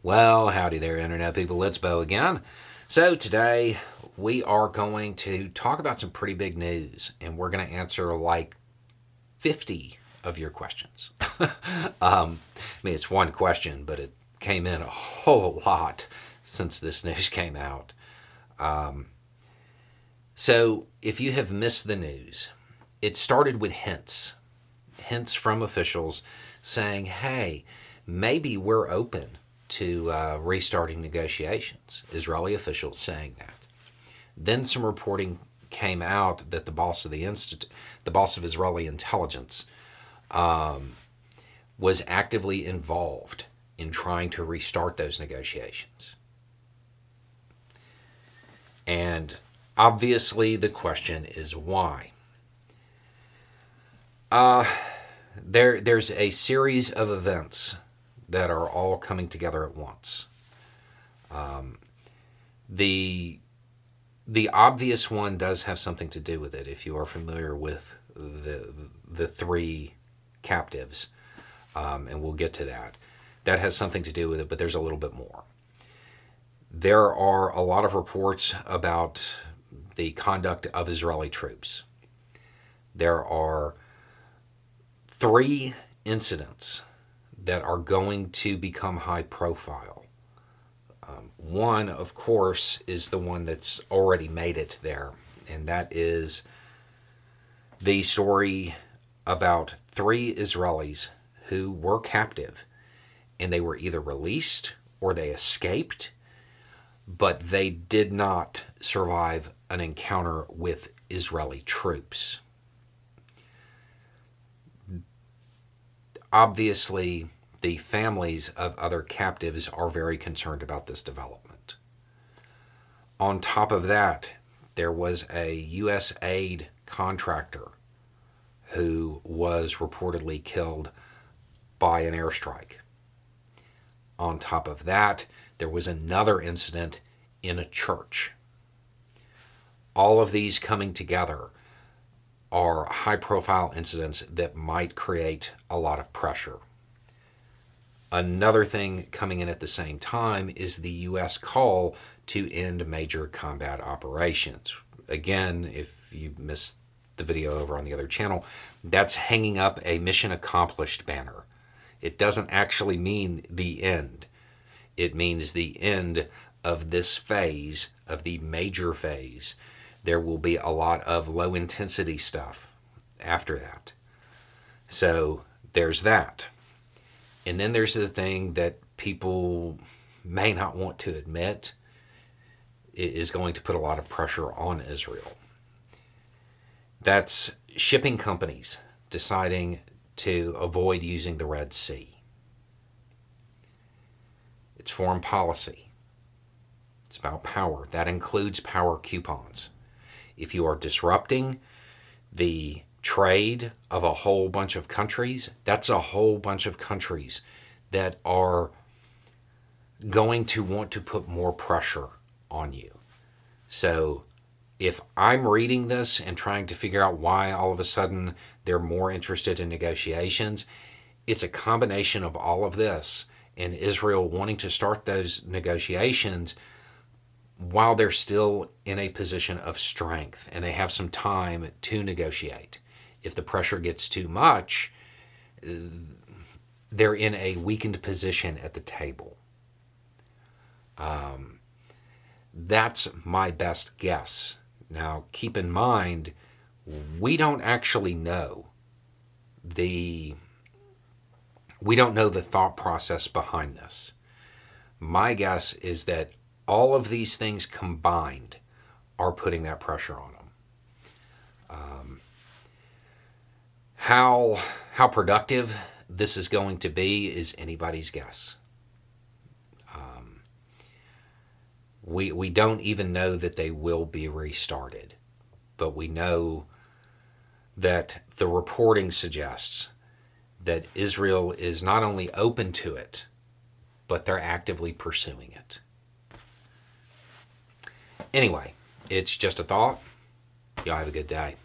Well, howdy there, Internet people. It's Beau again. So, today we are going to talk about some pretty big news, and we're going to answer like 50 of your questions. um, I mean, it's one question, but it came in a whole lot since this news came out. Um, so, if you have missed the news, it started with hints, hints from officials saying, hey, maybe we're open to uh, restarting negotiations. Israeli officials saying that. Then some reporting came out that the boss of the institute, the boss of Israeli intelligence, um, was actively involved in trying to restart those negotiations. And obviously, the question is why. Uh, there, there's a series of events that are all coming together at once. Um, the the obvious one does have something to do with it. If you are familiar with the the three captives, um, and we'll get to that, that has something to do with it. But there's a little bit more. There are a lot of reports about the conduct of Israeli troops. There are three incidents that are going to become high profile. Um, one, of course, is the one that's already made it there, and that is the story about three Israelis who were captive and they were either released or they escaped, but they did not survive an encounter with Israeli troops. obviously the families of other captives are very concerned about this development. On top of that, there was a U.S. aid contractor who was reportedly killed by an airstrike. On top of that, there was another incident in a church. All of these coming together are high profile incidents that might create a lot of pressure. Another thing coming in at the same time is the U.S. call to end major combat operations. Again, if you missed the video over on the other channel, that's hanging up a mission accomplished banner. It doesn't actually mean the end, it means the end of this phase, of the major phase there will be a lot of low intensity stuff after that. So there's that. And then there's the thing that people may not want to admit is going to put a lot of pressure on Israel. That's shipping companies deciding to avoid using the Red Sea. It's foreign policy. It's about power. That includes power coupons if you are disrupting the trade of a whole bunch of countries, that's a whole bunch of countries that are going to want to put more pressure on you. So if I'm reading this and trying to figure out why all of a sudden they're more interested in negotiations, it's a combination of all of this and Israel wanting to start those negotiations while they're still in a position of strength and they have some time to negotiate. If the pressure gets too much, they're in a weakened position at the table. Um, that's my best guess. Now, keep in mind, we don't actually know the we don't know the thought process behind this. My guess is that all of these things combined are putting that pressure on them. Um, how how productive this is going to be is anybody's guess. Um, we we don't even know that they will be restarted, but we know that the reporting suggests that Israel is not only open to it, but they're actively pursuing it. Anyway, it's just a thought. Y'all have a good day.